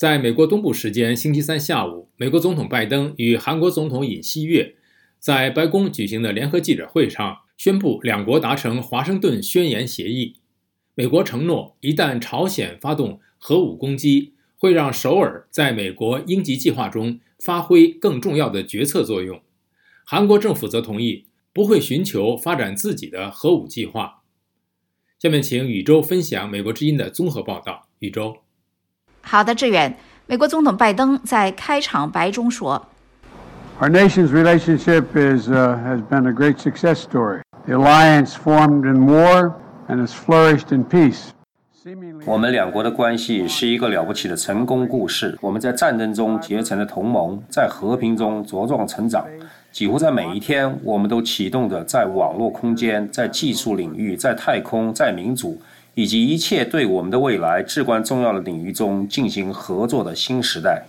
在美国东部时间星期三下午，美国总统拜登与韩国总统尹锡悦在白宫举行的联合记者会上宣布，两国达成华盛顿宣言协议。美国承诺，一旦朝鲜发动核武攻击，会让首尔在美国应急计划中发挥更重要的决策作用。韩国政府则同意不会寻求发展自己的核武计划。下面请宇宙分享美国之音的综合报道。宇宙，好的，志远。美国总统拜登在开场白中说：“Our nation's relationship is has been a great success story. The alliance formed in war and has flourished in peace.” 我们两国的关系是一个了不起的成功故事。我们在战争中结成了同盟，在和平中茁壮成长。几乎在每一天，我们都启动着在网络空间、在技术领域、在太空、在民主以及一切对我们的未来至关重要的领域中进行合作的新时代。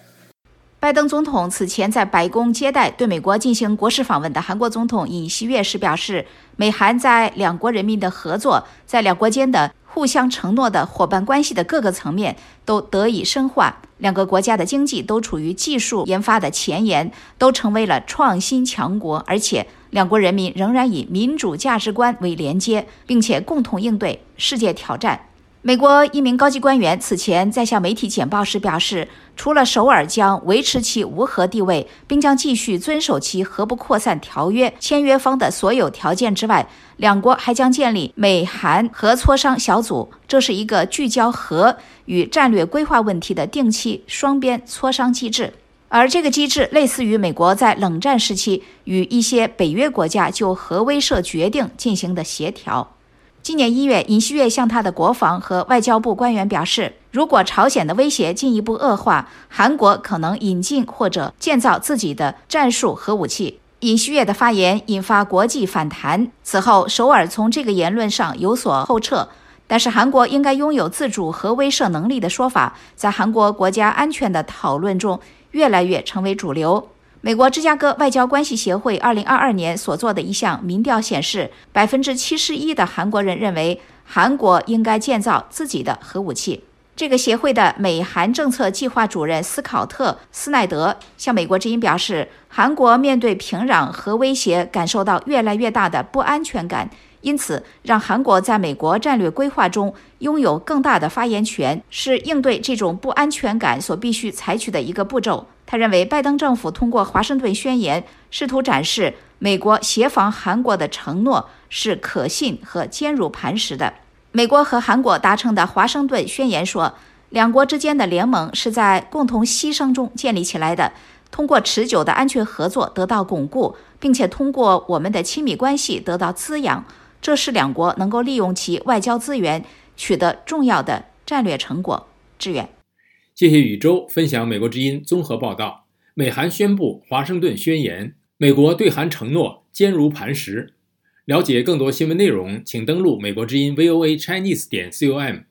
拜登总统此前在白宫接待对美国进行国事访问的韩国总统尹锡悦时表示，美韩在两国人民的合作，在两国间的。互相承诺的伙伴关系的各个层面都得以深化，两个国家的经济都处于技术研发的前沿，都成为了创新强国，而且两国人民仍然以民主价值观为连接，并且共同应对世界挑战。美国一名高级官员此前在向媒体简报时表示，除了首尔将维持其无核地位，并将继续遵守其核不扩散条约签约方的所有条件之外，两国还将建立美韩核磋商小组，这是一个聚焦核与战略规划问题的定期双边磋商机制，而这个机制类似于美国在冷战时期与一些北约国家就核威慑决定进行的协调。今年一月，尹锡悦向他的国防和外交部官员表示，如果朝鲜的威胁进一步恶化，韩国可能引进或者建造自己的战术核武器。尹锡悦的发言引发国际反弹。此后，首尔从这个言论上有所后撤。但是，韩国应该拥有自主核威慑能力的说法，在韩国国家安全的讨论中越来越成为主流。美国芝加哥外交关系协会二零二二年所做的一项民调显示，百分之七十一的韩国人认为韩国应该建造自己的核武器。这个协会的美韩政策计划主任斯考特·斯奈德向美国之音表示，韩国面对平壤核威胁感受到越来越大的不安全感，因此让韩国在美国战略规划中拥有更大的发言权是应对这种不安全感所必须采取的一个步骤。他认为，拜登政府通过华盛顿宣言试图展示美国协防韩国的承诺是可信和坚如磐石的。美国和韩国达成的华盛顿宣言说，两国之间的联盟是在共同牺牲中建立起来的，通过持久的安全合作得到巩固，并且通过我们的亲密关系得到滋养。这是两国能够利用其外交资源取得重要的战略成果。志远。谢谢宇宙分享美国之音综合报道。美韩宣布华盛顿宣言，美国对韩承诺坚如磐石。了解更多新闻内容，请登录美国之音 VOA Chinese 点 com。